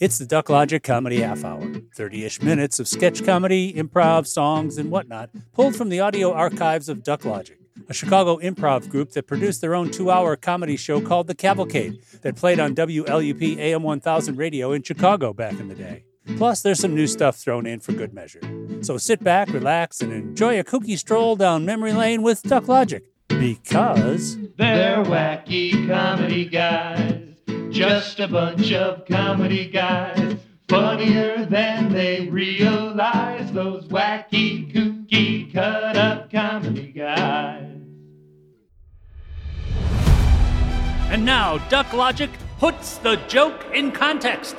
It's the Duck Logic Comedy Half Hour. 30 ish minutes of sketch comedy, improv, songs, and whatnot, pulled from the audio archives of Duck Logic, a Chicago improv group that produced their own two hour comedy show called The Cavalcade that played on WLUP AM 1000 radio in Chicago back in the day. Plus, there's some new stuff thrown in for good measure. So sit back, relax, and enjoy a kooky stroll down memory lane with Duck Logic. Because They're wacky comedy guys, just a bunch of comedy guys. Funnier than they realize, those wacky, kooky, cut up comedy guys. And now, Duck Logic puts the joke in context.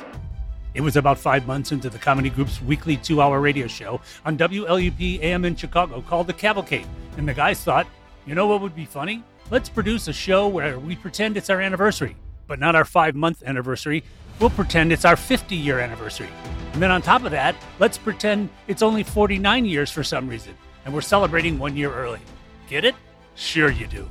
It was about five months into the comedy group's weekly two hour radio show on WLUP AM in Chicago called The Cavalcade. And the guys thought, you know what would be funny? Let's produce a show where we pretend it's our anniversary, but not our five month anniversary. We'll pretend it's our 50 year anniversary. And then on top of that, let's pretend it's only 49 years for some reason, and we're celebrating one year early. Get it? Sure you do.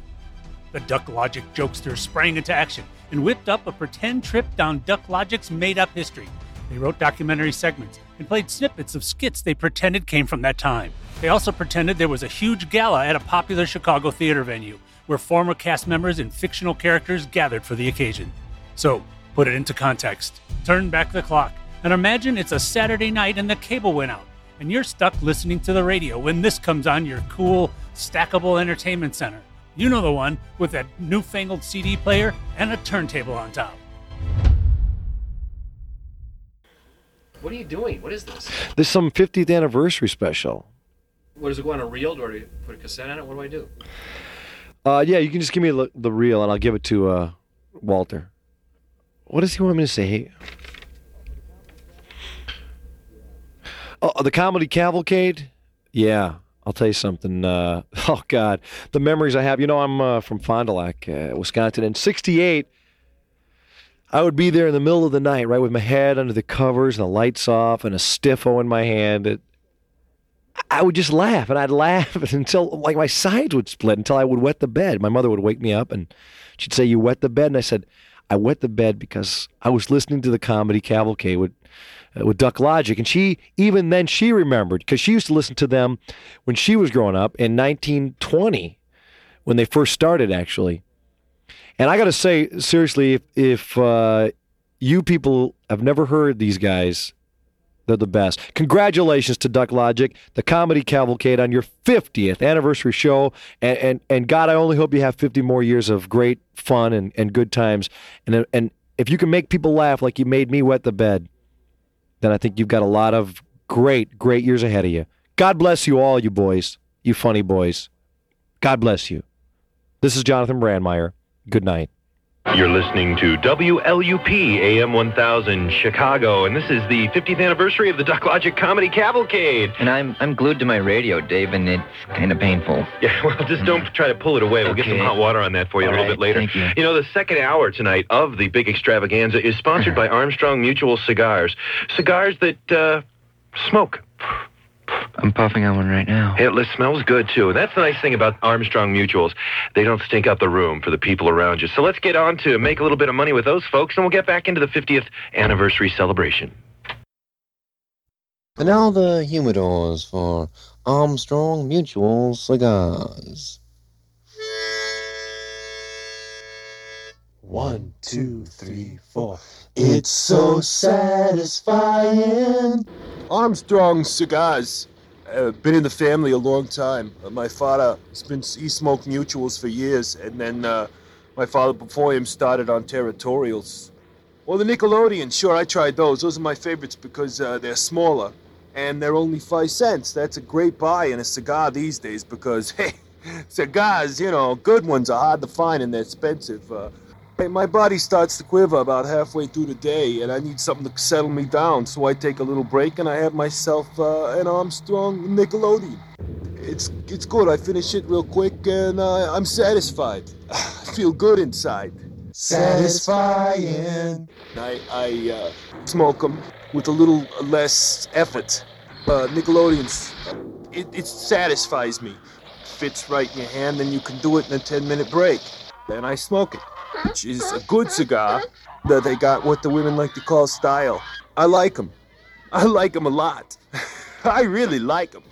The Duck Logic jokesters sprang into action and whipped up a pretend trip down Duck Logic's made up history. They wrote documentary segments and played snippets of skits they pretended came from that time. They also pretended there was a huge gala at a popular Chicago theater venue where former cast members and fictional characters gathered for the occasion. So, put it into context. Turn back the clock and imagine it's a Saturday night and the cable went out, and you're stuck listening to the radio when this comes on your cool, stackable entertainment center. You know the one with that newfangled CD player and a turntable on top. What are you doing? What is this? This is some 50th anniversary special. What does it go on a reel or do you put a cassette on it? What do I do? Uh, yeah, you can just give me the, the reel and I'll give it to uh, Walter. What does he want me to say? Oh, the comedy cavalcade? Yeah, I'll tell you something. Uh, oh, God. The memories I have. You know, I'm uh, from Fond du Lac, uh, Wisconsin. In 68, I would be there in the middle of the night, right, with my head under the covers and the lights off and a stiffo in my hand. It, I would just laugh and I'd laugh until like my sides would split until I would wet the bed. My mother would wake me up and she'd say, "You wet the bed?" And I said, "I wet the bed because I was listening to the comedy cavalcade with uh, with Duck Logic." And she even then she remembered because she used to listen to them when she was growing up in 1920 when they first started actually. And I got to say seriously, if, if uh, you people have never heard these guys they're the best. Congratulations to Duck Logic, the Comedy Cavalcade on your 50th anniversary show. And, and, and God, I only hope you have 50 more years of great fun and, and good times. And, and if you can make people laugh like you made me wet the bed, then I think you've got a lot of great, great years ahead of you. God bless you all, you boys, you funny boys. God bless you. This is Jonathan Brandmeier. Good night. You're listening to WLUP AM 1000 Chicago, and this is the 50th anniversary of the Duck Logic Comedy Cavalcade. And I'm I'm glued to my radio, Dave, and it's kind of painful. Yeah, well, just don't try to pull it away. We'll get some hot water on that for you All a little right, bit later. thank you. You know, the second hour tonight of the big extravaganza is sponsored by Armstrong Mutual Cigars. Cigars that uh, smoke. I'm puffing on one right now. It smells good too. And that's the nice thing about Armstrong Mutuals. They don't stink up the room for the people around you. So let's get on to make a little bit of money with those folks, and we'll get back into the 50th anniversary celebration. And now the humidors for Armstrong Mutual Cigars. One, two, three, four. It's so satisfying. Armstrong cigars. Uh, been in the family a long time. Uh, my father, he's been he smoked mutuals for years, and then uh, my father before him started on territorials. Well, the Nickelodeon, sure, I tried those. Those are my favorites because uh, they're smaller and they're only five cents. That's a great buy in a cigar these days because hey, cigars, you know, good ones are hard to find and they're expensive. My body starts to quiver about halfway through the day, and I need something to settle me down. So I take a little break, and I have myself uh, an Armstrong Nickelodeon. It's it's good. I finish it real quick, and uh, I'm satisfied. I feel good inside. Satisfying. I I uh, smoke them with a little less effort. Uh, Nickelodeons, it, it satisfies me. Fits right in your hand, and you can do it in a 10 minute break. Then I smoke it. Which is a good cigar that they got what the women like to call style. I like them. I like them a lot. I really like them.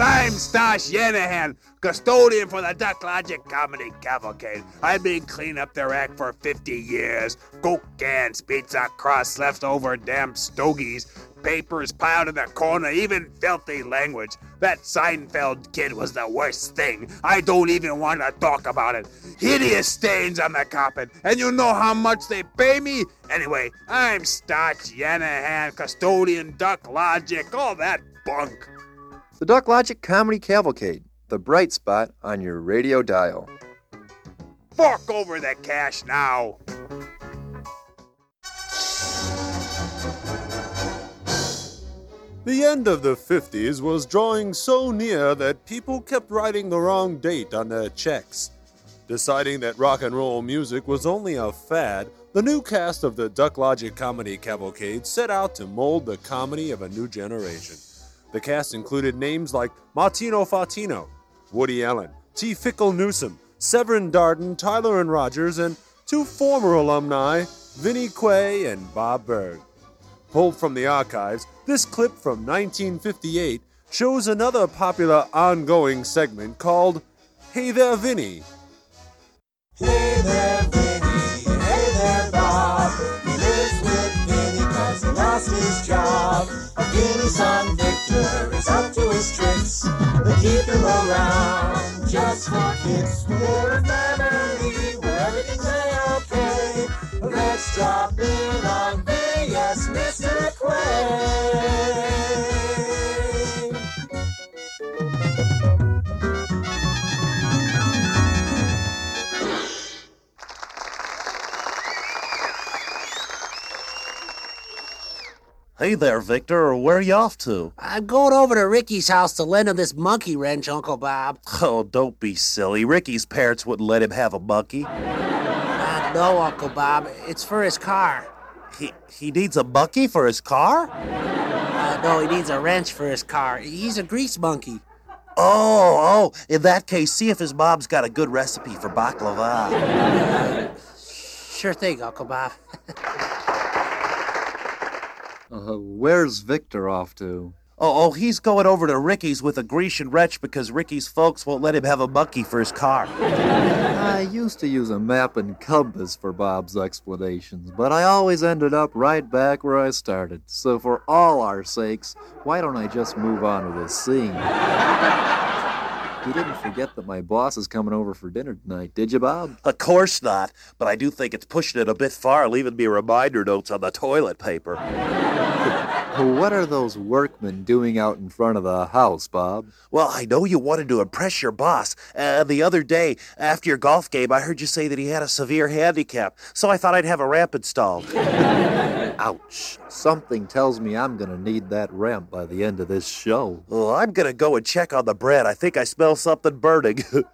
I'm Stash Yanahan, custodian for the Duck Logic Comedy Cavalcade. I've been cleaning up their act for 50 years. Coke cans, pizza crust, leftover damn stogies, papers piled in the corner, even filthy language. That Seinfeld kid was the worst thing. I don't even want to talk about it. Hideous stains on the carpet, and you know how much they pay me? Anyway, I'm Stash Yanahan, custodian, Duck Logic, all that bunk. The Duck Logic Comedy Cavalcade, the bright spot on your radio dial. Fork over the cash now. The end of the 50s was drawing so near that people kept writing the wrong date on their checks. Deciding that rock and roll music was only a fad, the new cast of the Duck Logic Comedy Cavalcade set out to mold the comedy of a new generation. The cast included names like Martino Fatino, Woody Allen, T. Fickle Newsom, Severn Darden, Tyler and Rogers, and two former alumni, Vinnie Quay and Bob Berg. Pulled from the archives, this clip from 1958 shows another popular ongoing segment called Hey There, Vinnie. Hey there, lost his job. Vinny's son Victor is up to his tricks. They keep him around just for kicks. They're a family where everything's a-okay. Let's drop in on VS Mr. Quay. Hey there, Victor. Where are you off to? I'm going over to Ricky's house to lend him this monkey wrench, Uncle Bob. Oh, don't be silly. Ricky's parents wouldn't let him have a monkey. Uh, no, Uncle Bob. It's for his car. He he needs a monkey for his car? Uh, no, he needs a wrench for his car. He's a grease monkey. Oh, oh. In that case, see if his mom's got a good recipe for baklava. Sure thing, Uncle Bob. Uh, where's Victor off to? Oh, oh, he's going over to Ricky's with a Grecian wretch because Ricky's folks won't let him have a monkey for his car. I used to use a map and compass for Bob's explanations, but I always ended up right back where I started. So, for all our sakes, why don't I just move on to this scene? You didn't forget that my boss is coming over for dinner tonight, did you, Bob? Of course not, but I do think it's pushing it a bit far, leaving me reminder notes on the toilet paper. What are those workmen doing out in front of the house, Bob? Well, I know you wanted to impress your boss. Uh, the other day, after your golf game, I heard you say that he had a severe handicap, so I thought I'd have a ramp installed. Ouch. Something tells me I'm gonna need that ramp by the end of this show. I'm gonna go and check on the bread. I think I smell something burning.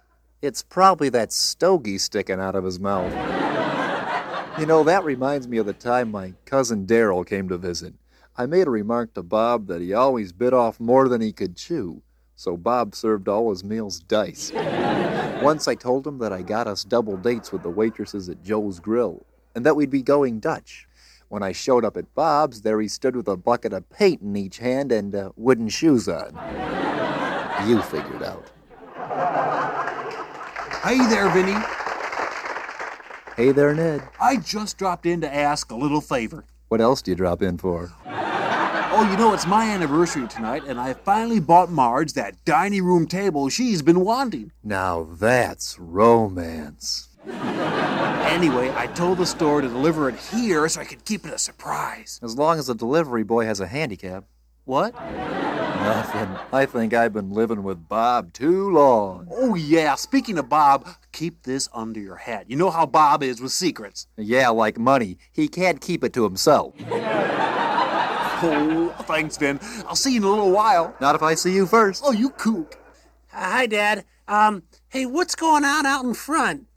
It's probably that stogie sticking out of his mouth. You know, that reminds me of the time my cousin Daryl came to visit. I made a remark to Bob that he always bit off more than he could chew, so Bob served all his meals diced. Once I told him that I got us double dates with the waitresses at Joe's Grill, and that we'd be going Dutch. When I showed up at Bob's, there he stood with a bucket of paint in each hand and uh, wooden shoes on. You figured out. Hey there, Vinny. Hey there, Ned. I just dropped in to ask a little favor. What else do you drop in for? Oh, you know, it's my anniversary tonight, and I finally bought Marge that dining room table she's been wanting. Now that's romance. Anyway, I told the store to deliver it here so I could keep it a surprise. As long as the delivery boy has a handicap. What? Nothing. I think I've been living with Bob too long. Oh, yeah. Speaking of Bob, keep this under your hat. You know how Bob is with secrets. Yeah, like money. He can't keep it to himself. Oh, thanks, Vin. I'll see you in a little while. Not if I see you first. Oh, you kook. Hi, Dad. Um, hey, what's going on out in front?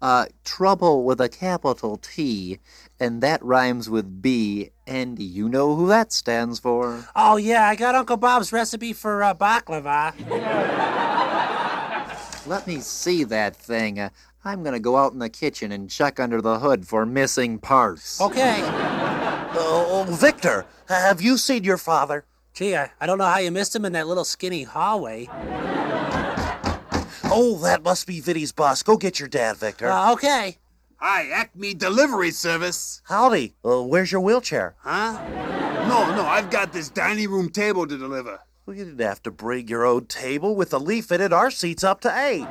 Uh, trouble with a capital T, and that rhymes with B, and you know who that stands for. Oh, yeah, I got Uncle Bob's recipe for uh, baklava. Let me see that thing. Uh, I'm gonna go out in the kitchen and check under the hood for missing parts. Okay. Oh, Victor, have you seen your father? Gee, I, I don't know how you missed him in that little skinny hallway. Oh, that must be Vinny's boss. Go get your dad, Victor. Uh, okay. Hi, Acme Delivery Service. Howdy. Uh, where's your wheelchair? Huh? No, no, I've got this dining room table to deliver. Well, you didn't have to bring your own table. With the leaf in it, our seat's up to eight.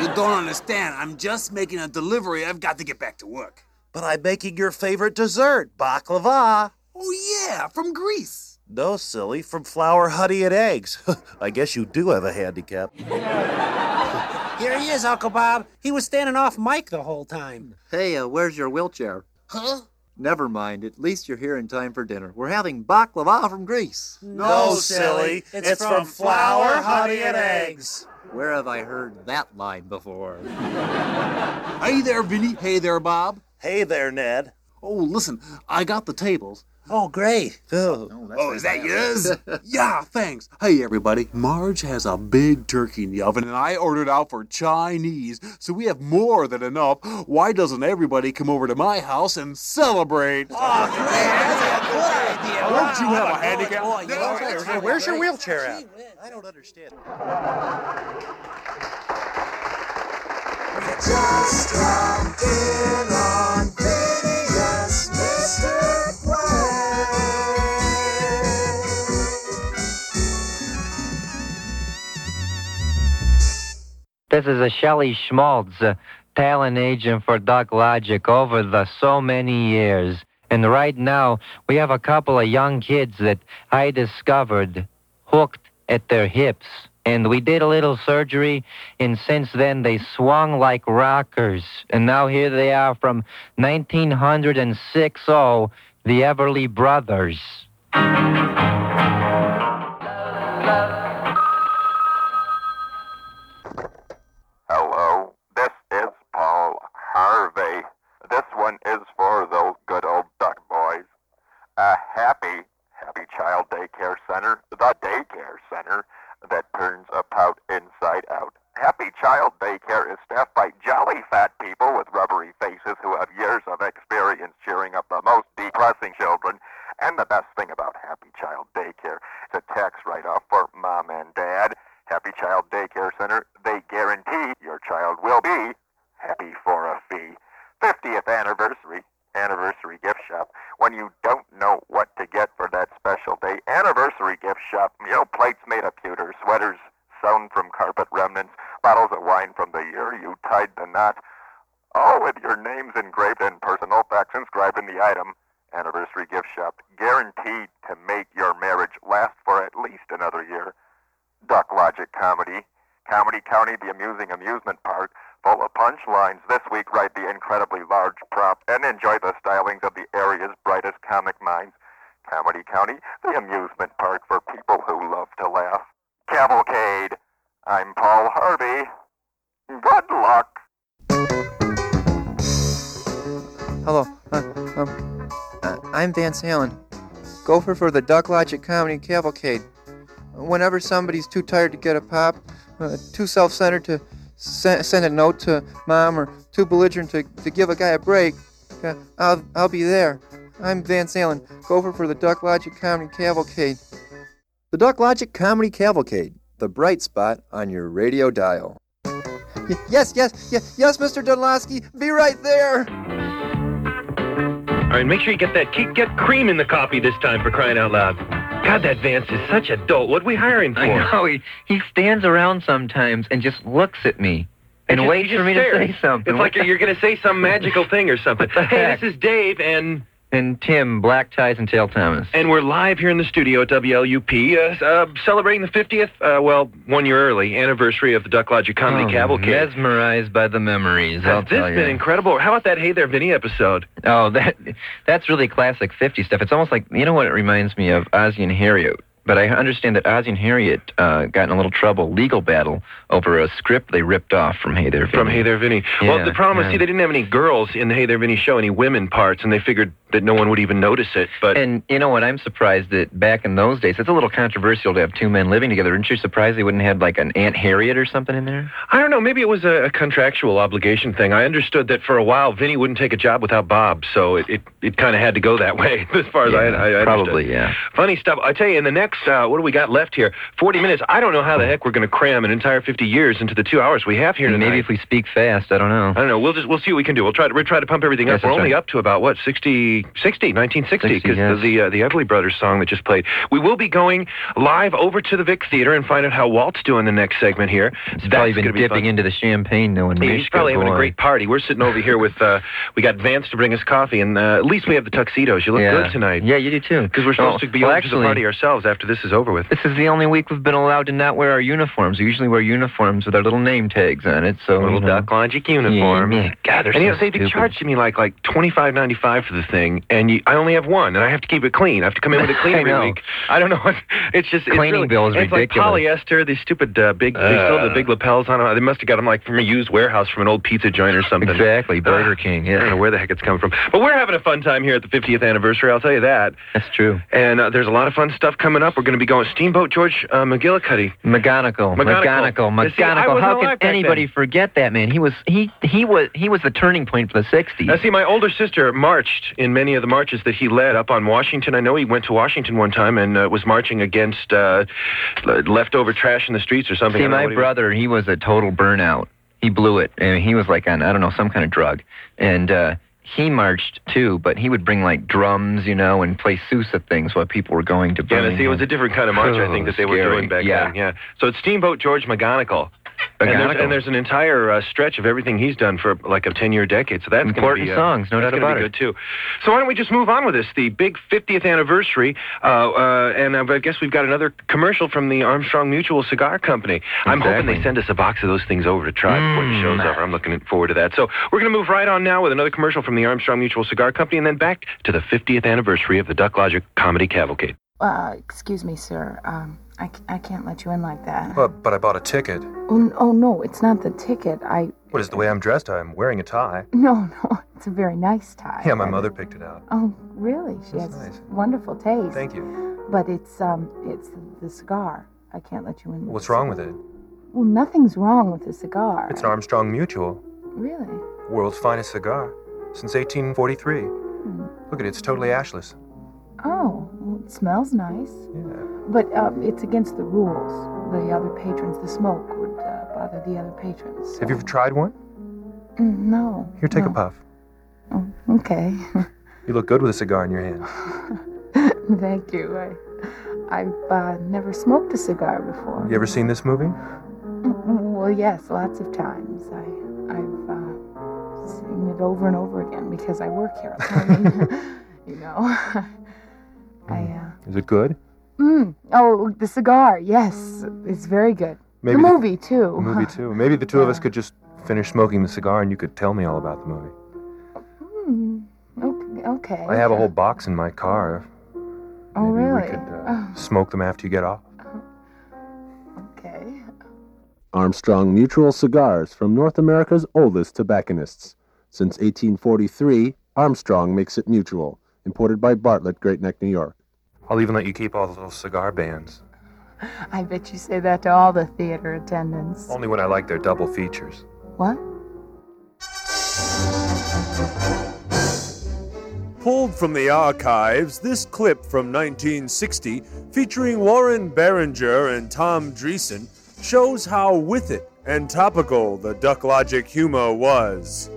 You don't understand. I'm just making a delivery. I've got to get back to work. But I'm making your favorite dessert, baklava. Oh, yeah, from Greece. No, silly, from flour, honey, and eggs. I guess you do have a handicap. Here he is, Uncle Bob. He was standing off mic the whole time. Hey, uh, where's your wheelchair? Huh? Never mind. At least you're here in time for dinner. We're having baklava from Greece. No, silly. It's, from, flour, honey, and eggs. Where have I heard that line before? Hey there, Vinny. Hey there, Bob. Hey there, Ned. Oh, listen, I got the tables. Oh, great. Oh, Oh, oh is that yours? Yeah, thanks. Hey, everybody. Marge has a big turkey in the oven, and I ordered out for Chinese, so we have more than enough. Why doesn't everybody come over to my house and celebrate? Oh, great. That's a good idea. Don't you have a handicap? Boy, you know, that's Hey, where's your wheelchair at? I don't understand. Just in on Phineas, Mr. Quack. This is a Shelley Schmaltz, a talent agent for Duck Logic over the so many years. And right now, we have a couple of young kids that I discovered hooked at their hips. And we did a little surgery, and since then they swung like rockers. And now here they are from 1906, oh, the Everly Brothers. Hello, this is Paul Harvey. This one is for those good old duck boys. A happy, happy child daycare center, the daycare center that turns a pout inside out. Happy Child Daycare is staffed by jolly fat people with rubbery faces who have years of experience cheering up the most depressing children. And the best thing about Happy Child Daycare is a tax write-off for mom and dad. Happy Child Daycare Center, they guarantee your child will be happy for a fee. 50th anniversary, anniversary gift shop. When you don't know what to get for that special day, anniversary gift shop. You know, plates made of pewter, sweaters sewn from carpet remnants, bottles of wine from the year you tied the knot. All with your names engraved and personal facts inscribed in the item. Anniversary gift shop, guaranteed to make your marriage last for at least another year. Duck Logic Comedy. Comedy County, the amusing amusement park, full of punchlines. This week, write the incredibly large prop and enjoy the stylings of the area's brightest comic minds. Comedy County, the amusement park for people who love to laugh. Cavalcade. I'm Paul Harvey. Good luck. Hello, uh, um, uh, I'm Van Salen, gopher for the Duck Logic Comedy Cavalcade. Whenever somebody's too tired to get a pop, uh, too self-centered to se- send a note to mom, or too belligerent to, to give a guy a break, uh, I'll, I'll be there. I'm Van Salen, gopher for the Duck Logic Comedy Cavalcade. The Duck Logic Comedy Cavalcade, the bright spot on your radio dial. Y- yes, yes, yes, yes, Mr. Dudlowski, be right there. All right, make sure you get that. Keep, get cream in the coffee this time for crying out loud. God, that Vance is such a dolt. What we hire him for? I know. He, he stands around sometimes and just looks at me and waits for me just to say something. It's like What the- you're going to say some magical thing or something. Hey, heck? this is Dave, and and Tim, Black Ties and Tail Thomas. and we're live here in the studio at WLUP, uh, uh, celebrating the 50th, uh, well, one year early anniversary of the Duck Logic Comedy Oh, Cavalcade. Mesmerized by the memories. I'll Has this been you. incredible? How about that Hey There Vinny episode? Oh, that that's really classic 50 stuff. It's almost like you know what it reminds me of Ozzie and Harriet. But I understand that Ozzie and Harriet uh, got in a little trouble, legal battle, over a script they ripped off from Hey There Vinny. From Hey There Vinny. well, the problem yeah. is, see, they didn't have any girls in the Hey There Vinny show, any women parts, and they figured that no one would even notice it. But And you know what? I'm surprised that back in those days, it's a little controversial to have two men living together. Aren't you surprised they wouldn't have like an Aunt Harriet or something in there? I don't know. Maybe it was a, a contractual obligation thing. I understood that for a while, Vinny wouldn't take a job without Bob, so it, it, it kind of had to go that way as far as I, I, I probably, understood. yeah. Funny stuff. I tell you, in the next, uh, what do we got left here? 40 minutes. I don't know how the heck we're going to cram an entire 50 years into the two hours we have here tonight. Maybe if we speak fast, I don't know. I don't know. We'll just we'll see what we can do. We'll try to we'll try to pump everything Yes, up. We're only right. up to about what 60 60 1960 because yes. the uh, the Everly Brothers song that just played. We will be going live over to the Vic Theater and find out how Walt's doing the next segment here. He's probably been be dipping into the champagne, knowing Mishka, he's probably having a great party. We're sitting over here with uh, we got Vance to bring us coffee, and uh, at least we have the tuxedos. You look Yeah. good tonight. Yeah, you do too. Because we're supposed Oh, to be well, over to the party ourselves after this is over with. This is the only week we've been allowed to not wear our uniforms. We usually wear uniforms with our little name tags on it. So Little you know. Duck Logic uniform. Yeah, yeah. God, they're and you know, they stupid. charged me like like twenty five ninety five for the thing, and you, I only have one, and I have to keep it clean. I have to come in with it clean every week. I don't know. what It's just it's Cleaning really, bill is it's ridiculous. like polyester. These stupid uh, big. they still have the big lapels on them. They must have got them like from a used warehouse from an old pizza joint or something. Exactly, Burger Ugh. King. I don't Yeah, know where the heck it's coming from. But we're having a fun time here at the 50th anniversary, I'll tell you that. that's true. And uh, there's a lot of fun stuff coming up. We're going to be going Steamboat George uh, McGillicuddy. McGonagall, McGonagall. McGonagall, see, McGonagall. How can anybody forget that man? He was he he was he was the turning point for the '60s. Now, see, my older sister marched in many of the marches that he led up on Washington. I know he went to Washington one time and uh, was marching against uh, leftover trash in the streets or something. See, my what he was- brother, he was a total burnout. He blew it, and he was like on I don't know some kind of drug, and uh, he marched too. But he would bring like drums, you know, and play Sousa things while people were going to Yeah, Birmingham. now, see, it was a different kind of march, I think, Oh, that they were doing back Yeah. then. Yeah. So it's Steamboat George McGonagall. And there's, and there's an entire uh, stretch of everything he's done for like a 10 year decade. So that's gonna Important be, uh, songs, no doubt about be it. good too. So why don't we just move on with this? The big 50th anniversary, uh, uh, and uh, I guess we've got another commercial from the Armstrong Mutual Cigar Company. I'm hoping they send us a box of those things over to try before the show's Mm. over. I'm looking forward to that. So we're going to move right on now with another commercial from the Armstrong Mutual Cigar Company, and then back to the 50th anniversary of the Duck Logic Comedy Cavalcade. Uh, excuse me, sir. Um, I, c- I can't let you in like that. But, but I bought a ticket. Oh, n- oh, no, it's not the ticket. I. What is the way I'm dressed? I'm wearing a tie. No, no, it's a very nice tie. Yeah, my mother picked it out. Oh, really? She That's has nice. wonderful taste. Thank you. But it's, um, it's the cigar. I can't let you in. What's wrong with it? Well, nothing's wrong with the cigar. It's an Armstrong Mutual, Really? world's finest cigar, since 1843. Hmm. Look at it, it's totally ashless. Oh, well, it smells nice. Yeah. But um, it's against the rules. The other patrons, the smoke would uh, bother the other patrons. Have you ever tried one? Mm, no. Here, take no. a puff. Oh, okay. You look good with a cigar in your hand. Thank you. I, I've uh, never smoked a cigar before. You ever seen this movie? Mm, Well, yes, lots of times. I, I've uh, seen it over and over again because I work here. I mean, you know. I. Uh, Is it good? mm, oh, the cigar. Yes, it's very good. Maybe the the- movie too. The movie, too. Maybe the two of us could just finish smoking the cigar and you could tell me all about the movie. Hmm, okay. okay. I have a whole box in my car. Oh, Maybe really? we could uh, Oh, smoke them after you get off. okay. Armstrong Mutual Cigars from North America's oldest tobacconists. Since 1843, Armstrong makes it mutual, imported by Bartlett, Great Neck, New York. I'll even let you keep all those cigar bands. I bet you say that to all the theater attendants. Only when I like their double features. What? Pulled from the archives, this clip from 1960, featuring Warren Berenger and Tom Dreesen, shows how with it and topical the Duck Logic humor was.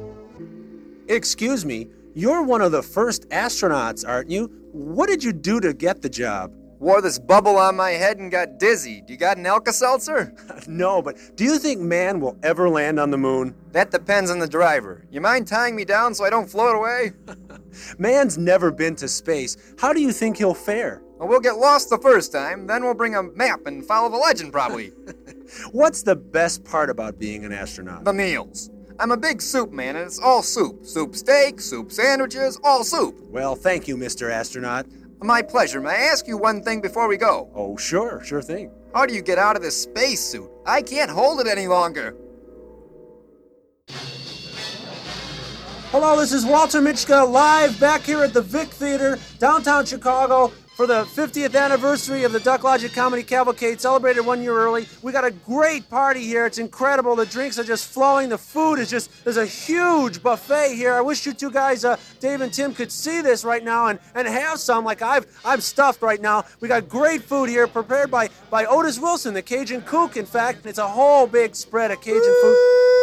Excuse me, you're one of the first astronauts, aren't you? What did you do to get the job? Wore this bubble on my head and got dizzy. Do you got an Alka Seltzer? no, but do you think man will ever land on the moon? That depends on the driver. You mind tying me down so I don't float away? Man's never been to space. How do you think he'll fare? Well, we'll get lost the first time, then we'll bring a map and follow the legend, probably. What's the best part about being an astronaut? the meals. I'm a big soup man, and it's all soup. Soup steak, soup sandwiches, all soup. Well, thank you, Mr. Astronaut. My pleasure. May I ask you one thing before we go? Oh, sure, sure thing. How do you get out of this spacesuit? I can't hold it any longer. Hello, this is Walter Mitchka live back here at the Vic Theater, downtown Chicago, for the 50th anniversary of the Duck Logic Comedy Cavalcade, celebrated one year early. We got a great party here. It's incredible. The drinks are just flowing. The food is just, there's a huge buffet here. I wish you two guys, uh, Dave and Tim, could see this right now and, and have some. Like I've, I'm stuffed right now. We got great food here prepared by, by Otis Wilson, the Cajun Kook. In fact, it's a whole big spread of Cajun food.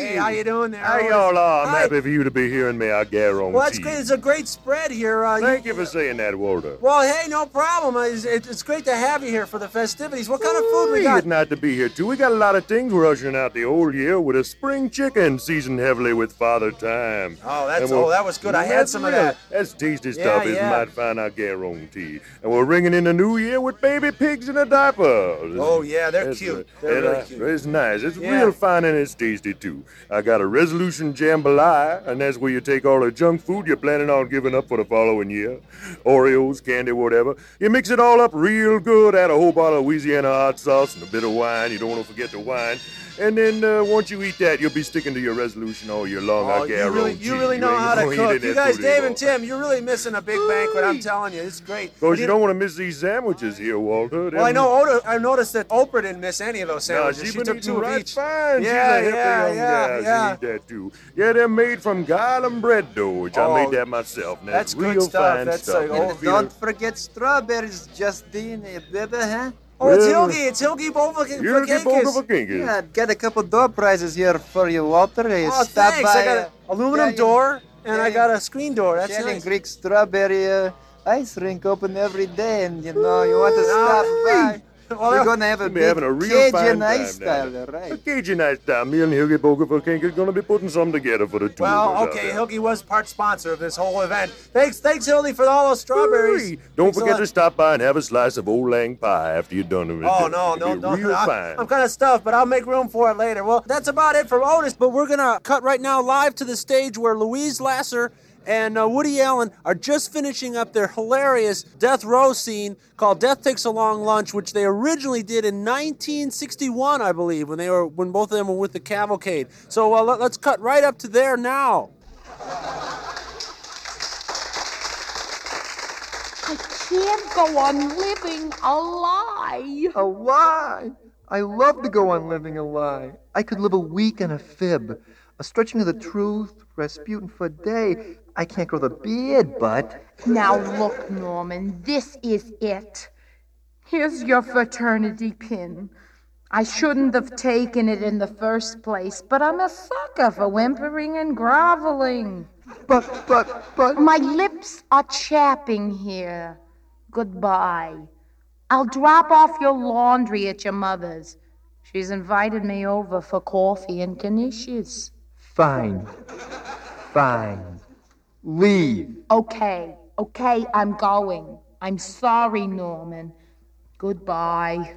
Hey, how you doing there? How y'all are? I'm Hi. happy for you to be hearing me, I guarantee. Well, that's great. It's a great spread here. Uh, Thank you for saying that, Walter. Well, hey, no problem. Uh, It's, it's great to have you here for the festivities. What kind of food we got? It's not to be here, too. We got a lot of things we're ushering out the old year with a spring chicken seasoned heavily with Father Time. Oh, that's oh, that was good. I had some of real. that. That's tasty Yeah, stuff. It's yeah. might fine, I guarantee. And we're ringing in the new year with baby pigs in a diaper. Oh yeah, they're That's cute. right. They're really uh, cute. It's nice. It's Yeah. real fine and it's tasty too. I got a resolution jambalaya, and that's where you take all the junk food you're planning on giving up for the following year. Oreos, candy, whatever. You mix it all up real good, add a whole bottle of Louisiana hot sauce and a bit of wine. You don't want to forget the wine. And then uh, once you eat that, you'll be sticking to your resolution all year long. Oh, I you guarantee. really, you really know ain't how to cook. You guys, Dave and Tim, you're really missing a big banquet. I'm telling you, it's great. Because And you don't want to miss these sandwiches here, Walter. Well, I know. Oda, I noticed that Oprah didn't miss any of those sandwiches. she's she been took two right of each. fine. Yeah, she's a yeah, healthy young yeah, gal. yeah. She eat that too. Yeah, they're made from garlic bread dough, which Oh, I made that myself. And that's that's, good real stuff. fine That's stuff. like, oh, Feel Don't forget strawberries, Justine, baby, huh? Oh, it's Well, Hilgi. It's Hilgi Bovakinkis. Hilgi Bovakinkis. Yeah, I've got a couple door prizes here for you, Walter. Eh, Oh, Stop thanks. by. I got uh, an aluminum yeah, door and I got a screen door. That's Shannon nice. Greek strawberry uh, ice rink open every day, and you know you want to stop by. Well, We're gonna have a be having a real Cajun fine time ice style, right? A Cajun ice style. Me and Hilgi Bogafor is going to be putting something together for the two Well, okay. Hilgi was part sponsor of this whole event. Thanks, thanks, Hilgi, for all those strawberries. Don't Thanks forget to stop by and have a slice of old lang pie after you're done with it. Oh no, no, no! Real I'm, fine. I'm kind of stuffed, but I'll make room for it later. Well, that's about it from Otis. But we're gonna cut right now live to the stage where Louise Lasser and uh, Woody Allen are just finishing up their hilarious death row scene called "Death Takes a Long Lunch," which they originally did in 1961, I believe, when they were when both of them were with the Cavalcade. So uh, let, let's cut right up to there now. I can't go on living a lie. A lie? I love to go on living a lie. I could live a week in a fib, a stretching of the truth, Rasputin for a day. I can't grow the beard, but Now look, Norman, this is it. Here's your fraternity pin. I shouldn't have taken it in the first place, but I'm a sucker for whimpering and groveling. But, but, but. My lips are chapping here. Goodbye. I'll drop off your laundry at your mother's. She's invited me over for coffee and knishes. fine. Fine. Leave. Okay, okay, I'm going. I'm sorry, Norman. Goodbye.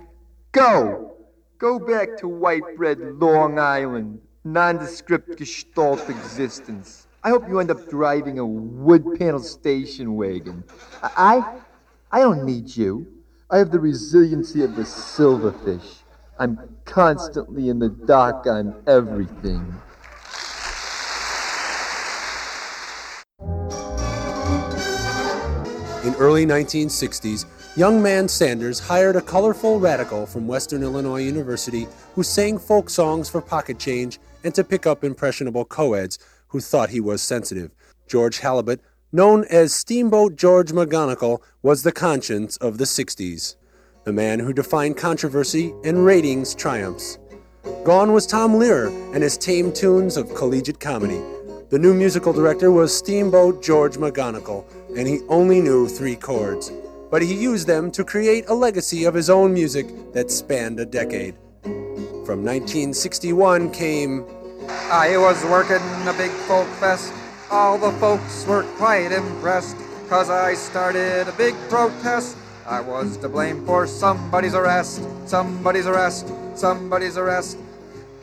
Go! Go back to white bread Long Island. Nondescript gestalt existence. I hope you end up driving a wood panel station wagon. I, I, I don't need you. I have the resiliency of the silverfish. I'm constantly in the dark on everything. In early 1960s, young man Sanders hired a colorful radical from Western Illinois University who sang folk songs for pocket change and to pick up impressionable co-eds who thought he was sensitive. George Halibut, known as Steamboat George McGonagall, was the conscience of the 60s, the man who defined controversy and ratings triumphs. Gone was Tom Lehrer and his tame tunes of collegiate comedy. The new musical director was Steamboat George McGonagall, and he only knew three chords. But he used them to create a legacy of his own music that spanned a decade. From 1961 came I was working a big folk fest. All the folks were quite impressed. Cause I started a big protest. I was to blame for somebody's arrest. Somebody's arrest. Somebody's arrest.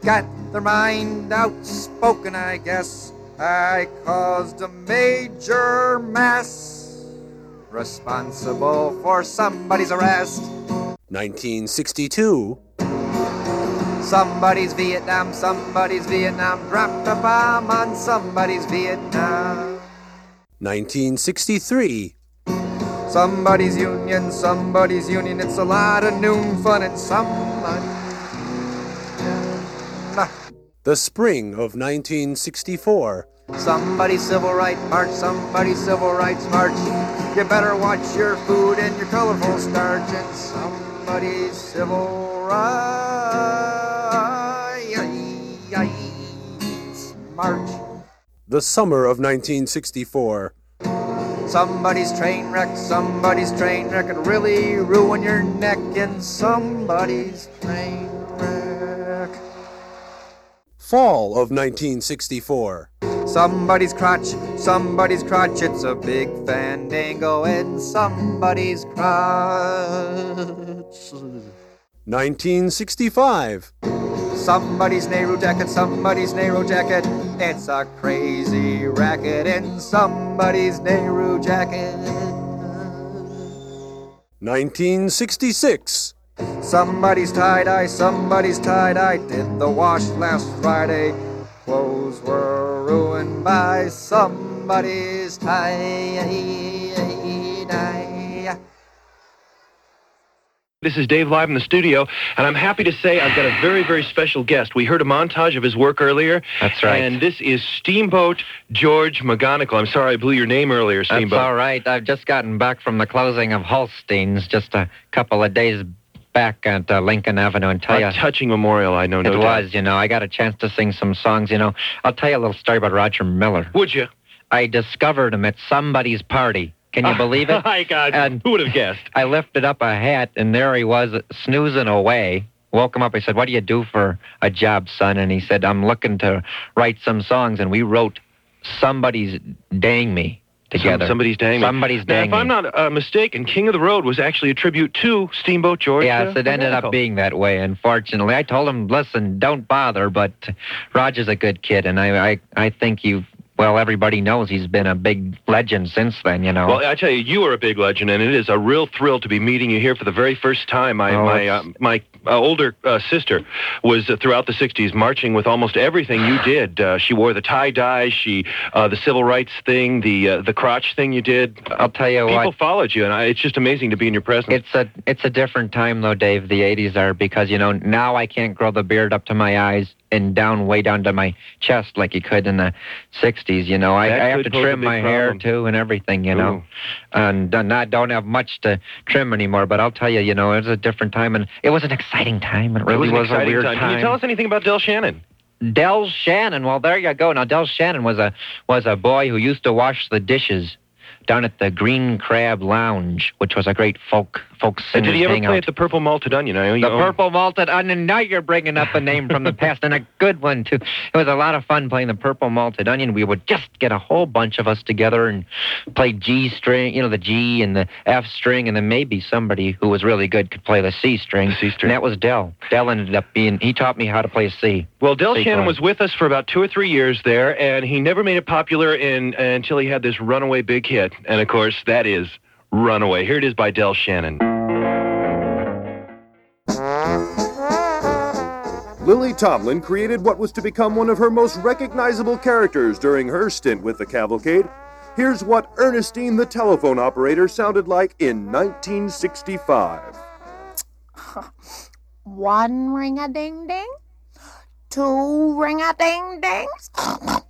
Got their mind outspoken, I guess. I caused a major mess. Responsible for somebody's arrest. 1962. Somebody's Vietnam, somebody's Vietnam, dropped a bomb on somebody's Vietnam. 1963. Somebody's union, somebody's union, it's a lot of noon fun and somebody. The spring of 1964. Somebody's civil rights march, somebody's civil rights march. You better watch your food and your colorful starch and somebody's civil rights march. The summer of 1964. Somebody's train wreck, somebody's train wreck could really ruin your neck in somebody's train. Fall of 1964. Somebody's crotch, somebody's crotch, it's a big fandango in somebody's crotch. 1965. Somebody's Nehru jacket, somebody's Nehru jacket. It's a crazy racket in somebody's Nehru jacket. 1966. Somebody's tie dye, somebody's tie dye. Did the wash last Friday. Clothes were ruined by somebody's tie dye. This is Dave live in the studio, and I'm happy to say I've got a very, very special guest. We heard a montage of his work earlier. That's right. And this is Steamboat George McGonagall. I'm sorry I blew your name earlier, That's all right. I've just gotten back from the closing of Holstein's just a couple of days back at uh, Lincoln Avenue and tell A you. touching memorial, I know. It no doubt. was, you know. I got a chance to sing some songs, you know. I'll tell you a little story about Roger Miller. Would you? I discovered him at somebody's party. Can you believe it? My God, And- who would have guessed? I lifted up a hat, and there he was, snoozing away. Woke him up. I said, "What do you do for a job, son?" And he said, "I'm looking to write some songs." And we wrote "Somebody's Dang Me" together. Some- somebody's dang me. Somebody's Now, if. I'm not uh, mistaken, King of the Road was actually a tribute to Steamboat George. Yes, uh, it ended up being that way. Unfortunately, I told him, "Listen, don't bother." But Roger's a good kid, and I, I, I think you. Well, everybody knows he's been a big legend since then. You know. Well, I tell you, you are a big legend, and it is a real thrill to be meeting you here for the very first time. My Oh, my uh, my uh, older uh, sister was uh, throughout the '60s marching with almost everything you did. Uh, she wore the tie dye, she uh, the civil rights thing, the uh, the crotch thing you did. I'll tell you People what. followed you, and I, it's just amazing to be in your presence. It's a it's a different time though, Dave. The '80s are because you know now I can't grow the beard up to my eyes and down way down to my chest like you could in the '60s. You know, I, I have to trim my hair too and everything. You know, Ooh. and I don't have much to trim anymore. But I'll tell you, you know, it was a different time and it was an exciting time. It it really was, an a weird time. Can you tell us anything about Del Shannon? Del Shannon. Well, there you go. Now, Del Shannon was a was a boy who used to wash the dishes down at the Green Crab Lounge, which was a great folk did he ever play at the Purple Malted Onion? I The own- Purple Malted Onion. Now you're bringing up a name from the past and a good one too. It was a lot of fun playing the Purple Malted Onion. We would just get a whole bunch of us together and play G string, you know, the G and the F string, and then maybe somebody who was really good could play the C string. C string. And that was Del. Del ended up being. He taught me how to play a C. Well, Del Shannon was with us for about two or three years there, and he never made it popular in, until he had this runaway big hit. And of course, that is Runaway. Here it is by Del Shannon. Lily Tomlin created what was to become one of her most recognizable characters during her stint with the Cavalcade. Here's what Ernestine the telephone operator sounded like in 1965. One ring a ding ding, two ring a ding dings,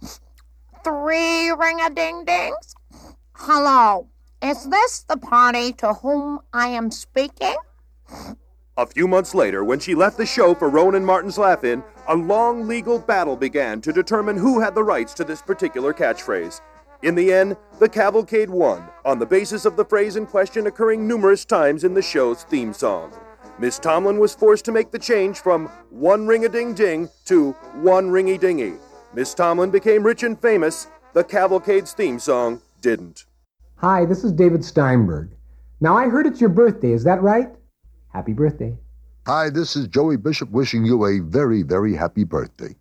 three ring a ding dings. Hello, is this the party to whom I am speaking? A few months later, when she left the show for Rowan Martin's Laugh In, a long legal battle began to determine who had the rights to this particular catchphrase. In the end, the Cavalcade won, on the basis of the phrase in question occurring numerous times in the show's theme song. Miss Tomlin was forced to make the change from one ring a ding ding to one ringy dingy. Miss Tomlin became rich and famous. The Cavalcade's theme song didn't. Hi, this is David Steinberg. Now, I heard it's your birthday, is that right? Happy birthday. Hi, this is Joey Bishop wishing you a very, very happy birthday.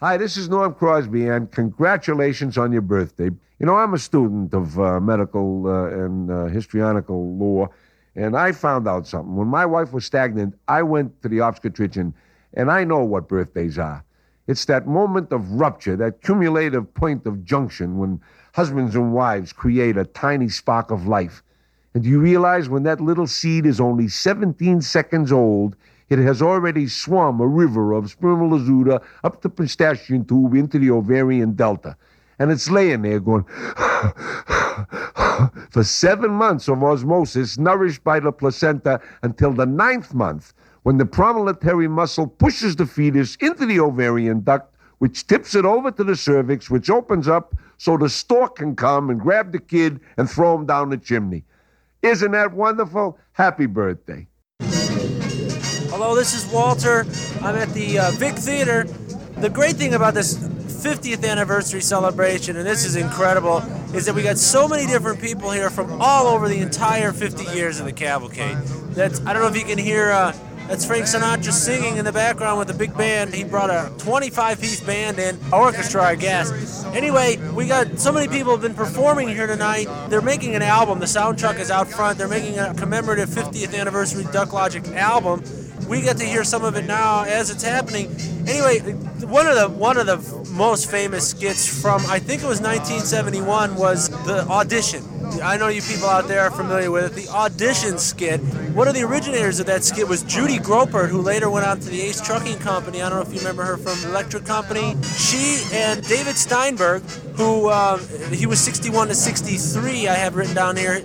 Hi, this is Norm Crosby, and congratulations on your birthday. You know, I'm a student of uh, medical uh, and uh, histrionical law, and I found out something. When my wife was stagnant, I went to the obstetrician, And I know what birthdays are. It's that moment of rupture, that cumulative point of junction when husbands and wives create a tiny spark of life. And do you realize when that little seed is only 17 seconds old, it has already swum a river of spermatozoa up the pistachian tube into the ovarian delta. And it's laying there going for seven months of osmosis, nourished by the placenta until the ninth month, when the promontory muscle pushes the fetus into the ovarian duct, which tips it over to the cervix, which opens up so the stork can come and grab the kid and throw him down the chimney. Isn't that wonderful? Happy birthday. Hello, this is Walter. I'm at the uh, Vic Theater. The great thing about this 50th anniversary celebration, and this is incredible, is that we got so many different people here from all over the entire 50 years of the cavalcade. That's I don't know if you can hear. Uh, that's Frank Sinatra singing in the background with a big band. He brought a 25-piece band in, orchestra, I guess. Anyway, we got so many people have been performing here tonight. They're making an album. The sound truck is out front. They're making a commemorative 50th anniversary Duck Logic album. We get to hear some of it now as it's happening. Anyway, one of the one of the most famous skits from I think it was 1971 was the audition. I know you people out there are familiar with it. The audition skit. One of the originators of that skit was Judy Graubart, who later went on to the Ace Trucking Company. I don't know if you remember her from Electric Company. She and David Steinberg, who uh, he was 61 to 63, I have written down here.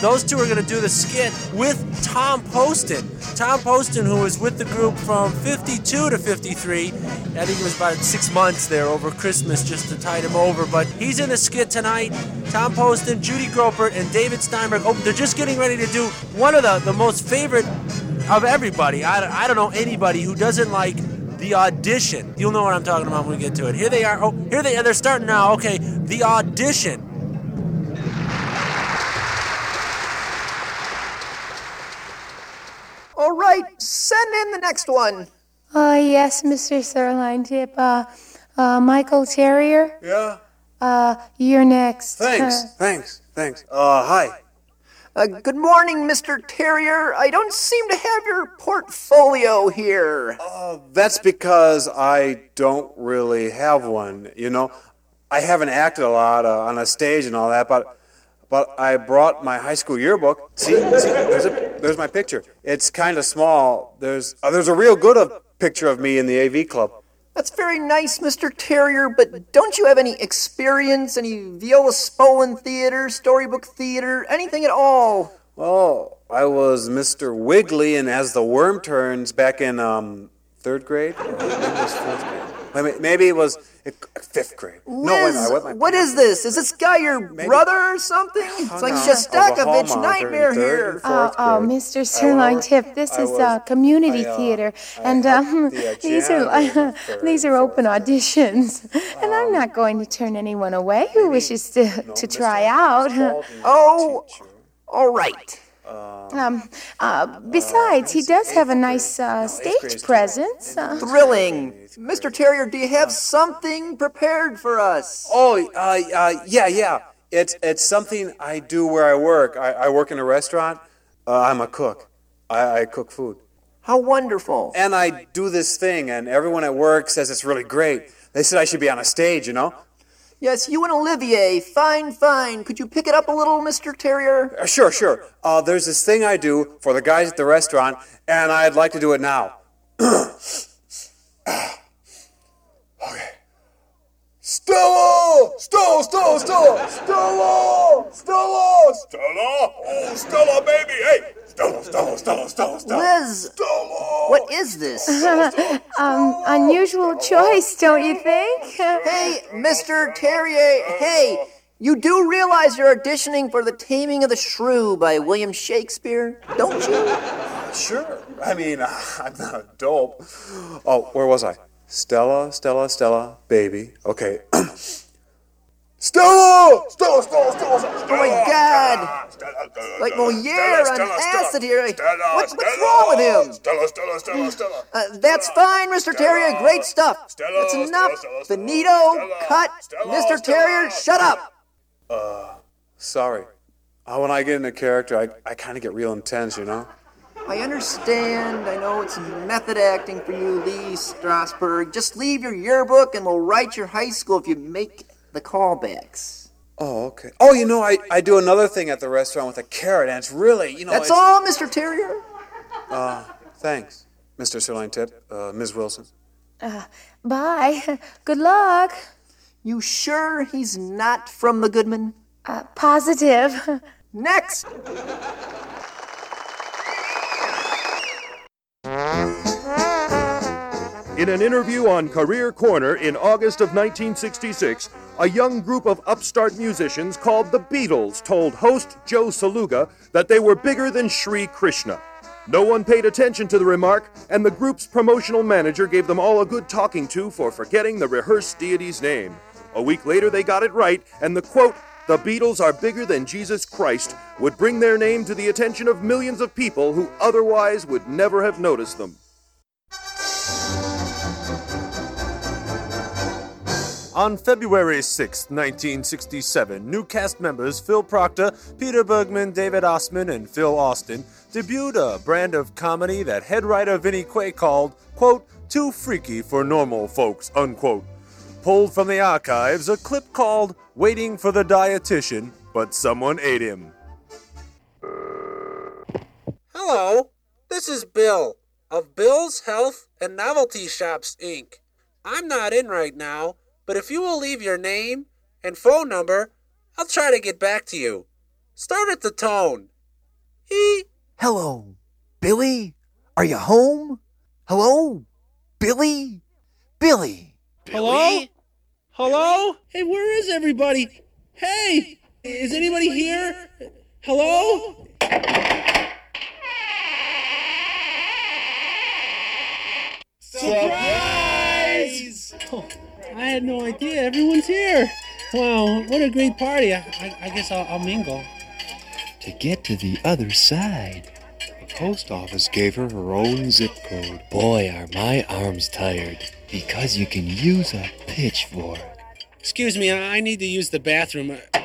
Those two are going to do the skit with Tom Poston. Tom Poston, who was with the group from 52 to 53. I think it was about six months there over Christmas just to tide him over. But he's in the skit tonight. Tom Poston, Judy Graubart, and David Steinberg. Oh, they're just getting ready to do one of the, the most favorite of everybody. I, I don't know anybody who doesn't like the audition. You'll know what I'm talking about when we get to it. Here they are. Oh, here they are. They're starting now. Okay, the audition. All right, send in the next one. Uh, yes, Mr. Sirloin Tip. Uh, uh, Michael Terrier. Yeah? Uh, you're next. Thanks, thanks, thanks. Uh, hi. Uh, good morning, Mr. Terrier. I don't seem to have your portfolio here. Uh, that's because I don't really have one, you know. I haven't acted a lot uh, on a stage and all that, but but I brought my high school yearbook. See, see there's, a, there's my picture. It's kind of small. There's uh, there's a real good picture of me in the AV club. That's very nice, Mr. Terrier, but don't you have any experience, any Viola Spolin theater, storybook theater, anything at all? Well, I was Mr. Wiggly and As the Worm Turns back in um, third grade. Or maybe it was fourth grade. Maybe- Maybe it was uh, fifth grade. no, wait a Liz, minute. I what is this? Is this guy your brother or something? It's like no. Shostakovich I was a hall nightmare monitor here. Oh, oh, Mr. Sirloin Tip, this is uh, community I, uh, theater, and um, the, uh, these are janitor these are open auditions, and I'm not going to turn anyone away who wishes to to try out. Oh, all right. Um, uh, besides, he does have a nice uh, stage presence. Uh, Thrilling. Mr. Terrier, do you have something prepared for us? Oh, uh, uh, yeah, yeah. It's it's something I do where I work. I, I work in a restaurant. Uh, I'm a cook. I, I cook food. How wonderful. And I do this thing, and everyone at work says it's really great. They said I should be on a stage, you know? Yes, you and Olivier. Fine, fine. Could you pick it up a little, Mr. Terrier? Uh, sure, sure. Uh, there's this thing I do for the guys at the restaurant, and I'd like to do it now. okay. Stella! Stella, Stella, Stella! Stella! Stella! Stella! Oh, Stella, baby! Hey! Stella, Stella, Stella, Stella, Stella! Liz, what is this? um, unusual choice, don't you think? hey, Mr. Terrier, hey, you do realize you're auditioning for The Taming of the Shrew by William Shakespeare, don't you? Sure. I mean, I'm not a dope. Oh, where was I? Stella, Stella, Stella, baby. Okay. Stella! Stella, Stella, Stella, Stella! Oh my God! Like Moliere on acid here. What's, what's wrong with him? Stella, Stella, Stella, Stella. Uh, that's fine, Mr. Terrier. Great stuff. That's enough. Benito, cut. Mr. Terrier, shut up. Uh, sorry. Uh, when I get into character, I, I kind of get real intense, you know? I understand. I know it's method acting for you, Lee Strasberg. Just leave your yearbook and we'll write your high school if you make the callbacks. Oh, okay. Oh, you know, I, I do another thing at the restaurant with a carrot, and it's really, you know. That's all, Mr. Terrier? Uh, thanks, Mr. Sirloin Tip, uh, Ms. Wilson. Uh, bye. Good luck. You sure he's not from the Goodman? Uh, positive. Next! In an interview on Career Corner in August of 1966, a young group of upstart musicians called the Beatles told host Joe Saluga that they were bigger than Sri Krishna. No one paid attention to the remark, and the group's promotional manager gave them all a good talking to for forgetting the rehearsed deity's name. A week later, they got it right, and the quote, the Beatles are bigger than Jesus Christ, would bring their name to the attention of millions of people who otherwise would never have noticed them. On February 6, 1967, new cast members Phil Proctor, Peter Bergman, David Ossman, and Phil Austin debuted a brand of comedy that head writer Vinnie Quay called, quote, too freaky for normal folks, unquote. Pulled from the archives, a clip called Waiting for the Dietitian, but someone ate him. Hello, this is Bill of Bill's Health and Novelty Shops, Inc. I'm not in right now, but if you will leave your name and phone number, I'll try to get back to you. Start at the tone. E. Hello, Billy? Are you home? Hello? Billy? Billy? Hello? Hello? Hey, where is everybody? Hey, is anybody here? Hello? Surprise! Oh, I had no idea. Everyone's here. Wow, what a great party. I, I, I guess I'll, I'll mingle. To get to the other side, the post office gave her her own zip code. Boy, are my arms tired. Because you can use a pitchfork. Excuse me, I I need to use the bathroom. Uh,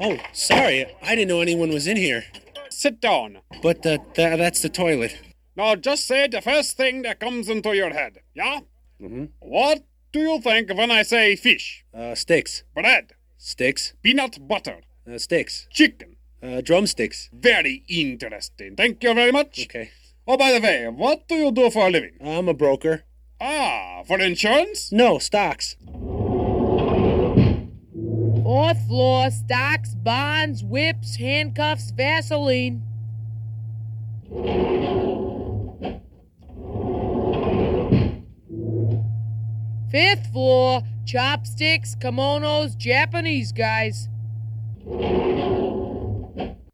Oh, sorry. I didn't know anyone was in here. Sit down. But uh, th- that's the toilet. Now just say the first thing that comes into your head, yeah? Mm-hmm. What do you think when I say fish? Uh, sticks. Bread. Sticks. Peanut butter. Uh, sticks. Chicken. Uh, drumsticks. Very interesting. Thank you very much. Okay. Oh, by the way, what do you do for a living? I'm a broker. Ah, for insurance? No, stocks. Fourth floor, stocks, bonds, whips, handcuffs, Vaseline. Fifth floor, chopsticks, kimonos, Japanese guys.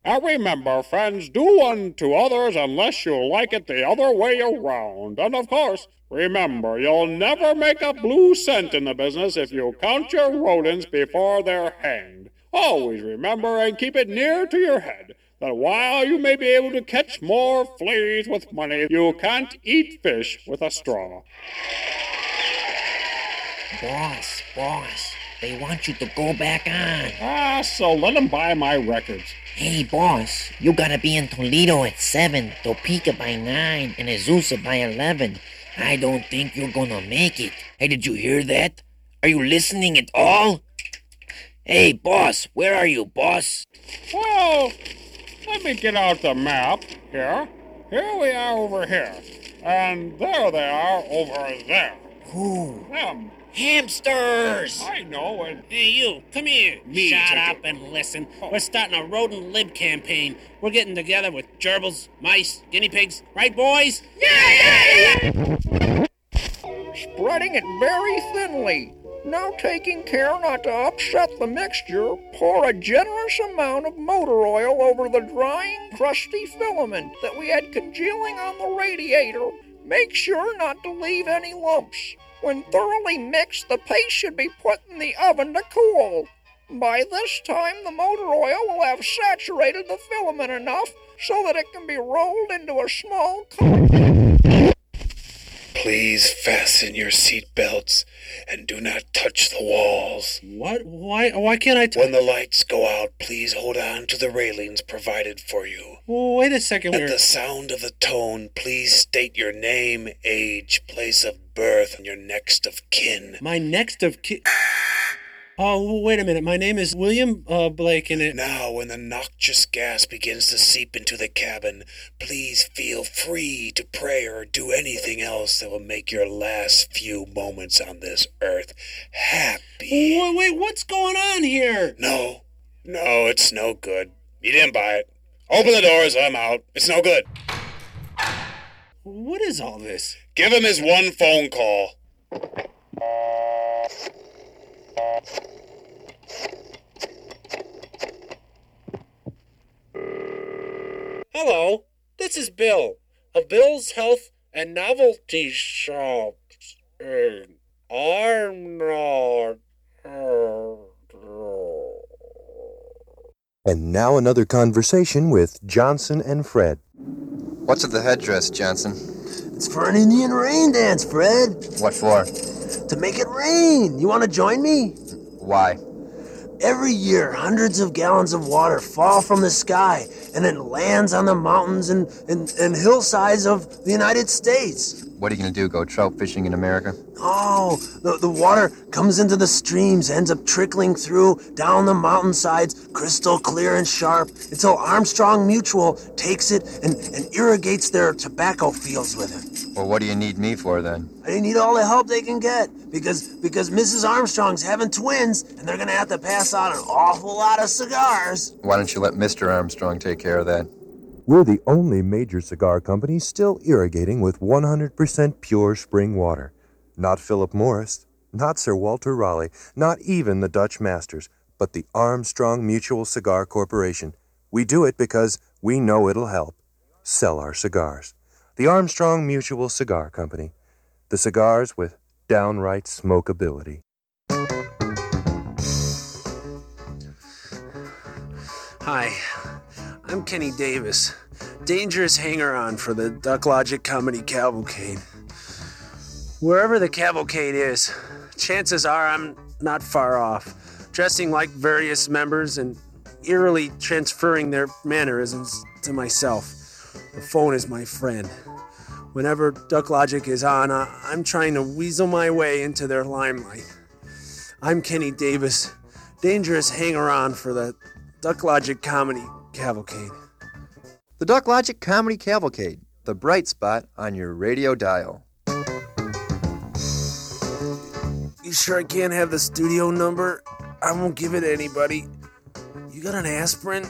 I remember, friends, do unto others unless you like it the other way around. And of course, remember, you'll never make a blue cent in the business if you count your rodents before they're hanged. Always remember and keep it near to your head that while you may be able to catch more fleas with money, you can't eat fish with a straw. Boss, boss, they want you to go back on. Ah, so let them buy my records. Hey, boss, you gotta be in Toledo at 7, Topeka by 9, and Azusa by 11. I don't think you're gonna make it. Hey, did you hear that? Are you listening at all? Hey, boss, where are you, boss? Well, let me get out the map here. Here we are over here. And there they are over there. Who? Them. Hamsters! I know and. Hey, you, come here. Me, Shut up and listen. Oh. We're starting a rodent lib campaign. We're getting together with gerbils, mice, guinea pigs. Right, boys? Yay! Spreading it very thinly. Now taking care not to upset the mixture, pour a generous amount of motor oil over the drying, crusty filament that we had congealing on the radiator. Make sure not to leave any lumps. When thoroughly mixed, the paste should be put in the oven to cool. By this time, the motor oil will have saturated the filament enough so that it can be rolled into a small cone. Please fasten your seat belts and do not touch the walls. What? Why? Why can't I? T- when the lights go out, please hold on to the railings provided for you. Wait a second. At We're... the sound of the tone, please state your name, age, place of birth, and your next of kin. My next of kin. Oh, wait a minute. My name is William uh, Blake, and it. Now, when the noxious gas begins to seep into the cabin, please feel free to pray or do anything else that will make your last few moments on this earth happy. Wait, wait, what's going on here? No, no, it's no good. You didn't buy it. Open the doors, I'm out. It's no good. What is all this? Give him his one phone call. Hello, this is Bill of Bill's Health and Novelty Shops in Arnold. And now another conversation with Johnson and Fred. What's at the headdress, Johnson? It's for an Indian rain dance, Fred. What for? To make it rain. You want to join me? Why? Every year, hundreds of gallons of water fall from the sky and then lands on the mountains and, and, and hillsides of the United States. What are you going to do? Go trout fishing in America? Oh, the, the water comes into the streams, ends up trickling through down the mountainsides, crystal clear and sharp, until Armstrong Mutual takes it and, and irrigates their tobacco fields with it. Well, what do you need me for then? They need all the help they can get because because Mrs. Armstrong's having twins and they're gonna have to pass out an awful lot of cigars. Why don't you let Mr. Armstrong take care of that? We're the only major cigar company still irrigating with 100% pure spring water. Not Philip Morris, not Sir Walter Raleigh, not even the Dutch Masters, but the Armstrong Mutual Cigar Corporation. We do it because we know it'll help. Sell our cigars. The Armstrong Mutual Cigar Company. The cigars with downright smokeability. Hi, I'm Kenny Davis, dangerous hanger on for the Duck Logic Comedy Cavalcade. Wherever the cavalcade is, chances are I'm not far off, dressing like various members and eerily transferring their mannerisms to myself. The phone is my friend. Whenever Duck Logic is on, I'm trying to weasel my way into their limelight. I'm Kenny Davis, dangerous hanger on for the Duck Logic Comedy Cavalcade. The Duck Logic Comedy Cavalcade, the bright spot on your radio dial. You sure I can't have the studio number? I won't give it to anybody. You got an aspirin?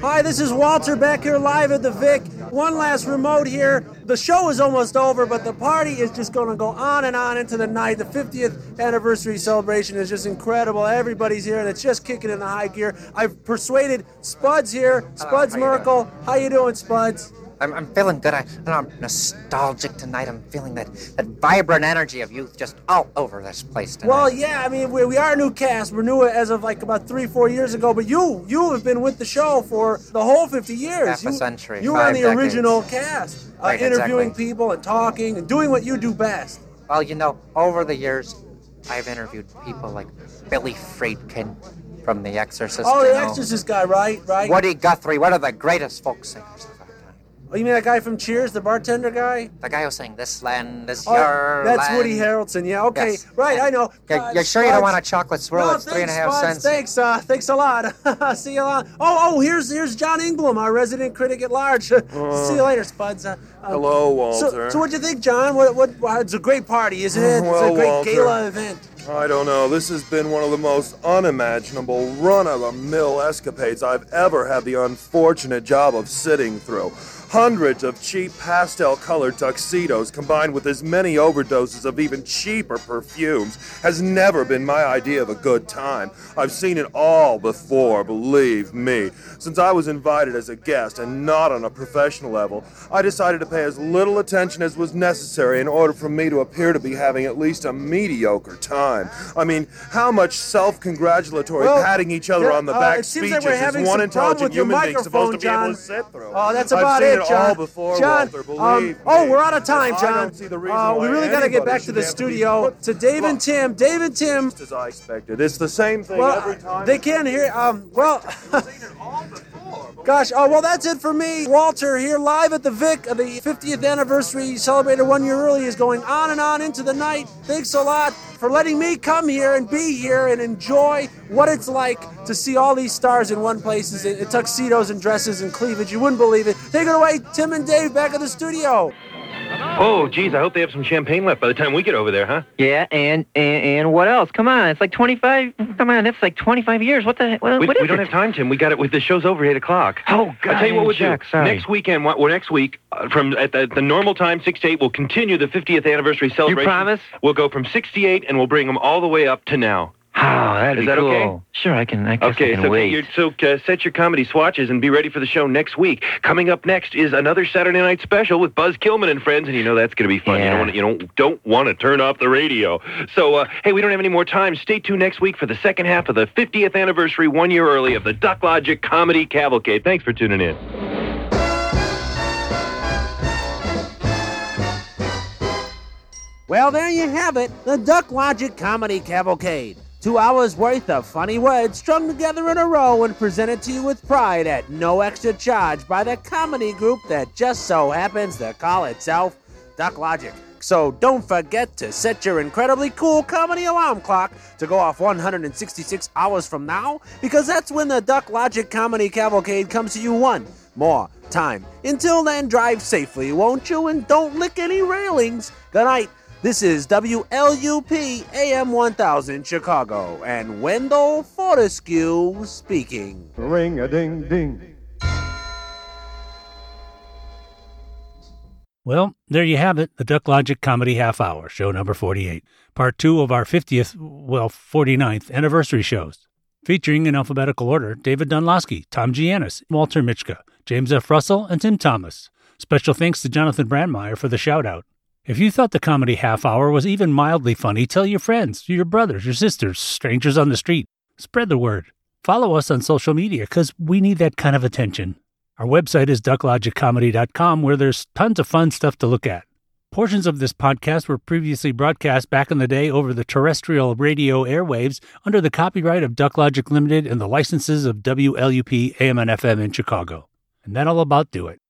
Hi, this is Walter back here live at the Vic. One last remote here. The show is almost over, but the party is just going to go on and on into the night. The 50th anniversary celebration is just incredible. Everybody's here, and it's just kicking in the high gear. I've persuaded Spuds here. Spuds how you Merkel. How you doing, Spuds? I'm, I'm feeling good. I, I'm nostalgic tonight. I'm feeling that, that vibrant energy of youth just all over this place tonight. Well, yeah, I mean, we, we are a new cast. We're new as of like about three, four years ago. But you, you have been with the show for the whole 50 years. Half a you, century, You were on the decades. original cast, uh, Right, interviewing exactly. people and talking and doing what you do best. Well, you know, over the years, I've interviewed people like Billy Friedkin from The Exorcist. oh, the Exorcist guy, right? Right. Woody Guthrie, one of the greatest folk singers. Oh, you mean that guy from Cheers, the bartender guy? The guy who sang "This Land Is Oh, Your that's Land." Woody Harrelson. Yeah. Okay. Yes. Right. I know. Okay, Uh, you sure you don't want a chocolate swirl? No, it's three and a thanks, half Spuds. cents. Thanks, uh, thanks a lot. See you later. Oh, oh, here's here's John Ingram, our resident critic at large. See you later, Spuds. Uh, uh, Hello, So, Walter. so what do you think, John? What, what, wow, it's a great party, isn't it? Well, it's a great Walter. gala event. I don't know. This has been one of the most unimaginable, run of the mill escapades I've ever had the unfortunate job of sitting through. Hundreds of cheap pastel colored tuxedos combined with as many overdoses of even cheaper perfumes has never been my idea of a good time. I've seen it all before, believe me. Since I was invited as a guest and not on a professional level, I decided to pay as little attention as was necessary in order for me to appear to be having at least a mediocre time. I mean, how much self congratulatory Well, patting each other yeah, on the uh, back seems speeches like we're having is one intelligent with your human being supposed to be microphone, able to sit through? Oh, that's about it. It John. all before, John, Walter, um, oh, we're out of time, John. don't see the reason Uh, we really got to get back to the studio to Dave and Tim. Dave and Tim. Just as I expected. It's the same thing Well, every time. they can't hear. Um, well, gosh. Oh, well, that's it for me. Walter here live at the Vic. The 50th anniversary celebrated one year early is going on and on into the night. Thanks a lot for letting me come here and be here and enjoy what it's like to see all these stars in one place in tuxedos and dresses and cleavage. You wouldn't believe it. Take it away, Tim and Dave, back at the studio. Oh, geez, I hope they have some champagne left by the time we get over there, huh? Yeah, and, and and what else? Come on, it's like 25. Come on, that's like 25 years. What the? What, We, what is we don't it? have time, Tim. We got it. With the show's over at eight o'clock. Oh, God, I tell you what we'll do. Jack, sorry. Next weekend, well, next week, uh, from at the, the normal time, six to eight, we'll continue the 50th anniversary celebration. You promise? We'll go from 68 and we'll bring them all the way up to now. Oh, that'd Is be that cool. okay? Sure, I can. I guess Okay, I can so, wait. get your, so uh, set your comedy swatches and be ready for the show next week. Coming up next is another Saturday night special with Buzz Kilman and friends, and you know that's going to be fun. You Yeah. don't want you don't don't want to turn off the radio. So uh, hey, we don't have any more time. Stay tuned next week for the second half of the 50th anniversary, one year early of the Duck Logic Comedy Cavalcade. Thanks for tuning in. Well, there you have it, the Duck Logic Comedy Cavalcade. Two hours worth of funny words strung together in a row and presented to you with pride at no extra charge by the comedy group that just so happens to call itself Duck Logic. So don't forget to set your incredibly cool comedy alarm clock to go off 166 hours from now, because that's when the Duck Logic Comedy Cavalcade comes to you one more time. Until then, drive safely, won't you? And don't lick any railings. Good night. This is WLUP AM 1000 Chicago and Wendell Fortescue speaking. Ring a ding ding. Well, there you have it, the Duck Logic Comedy Half Hour, show number 48, part two of our 50th, well, 49th anniversary shows. Featuring in alphabetical order David Dunlosky, Tom Giannis, Walter Mitchka, James F. Russell, and Tim Thomas. Special thanks to Jonathon Brandmeier for the shout out. If you thought the comedy half hour was even mildly funny, tell your friends, your brothers, your sisters, strangers on the street. Spread the word. Follow us on social media because we need that kind of attention. Our website is ducklogiccomedy.com where there's tons of fun stuff to look at. Portions of this podcast were previously broadcast back in the day over the terrestrial radio airwaves under the copyright of Duck Logic Limited and the licenses of WLUP AM in Chicago. And that'll about do it.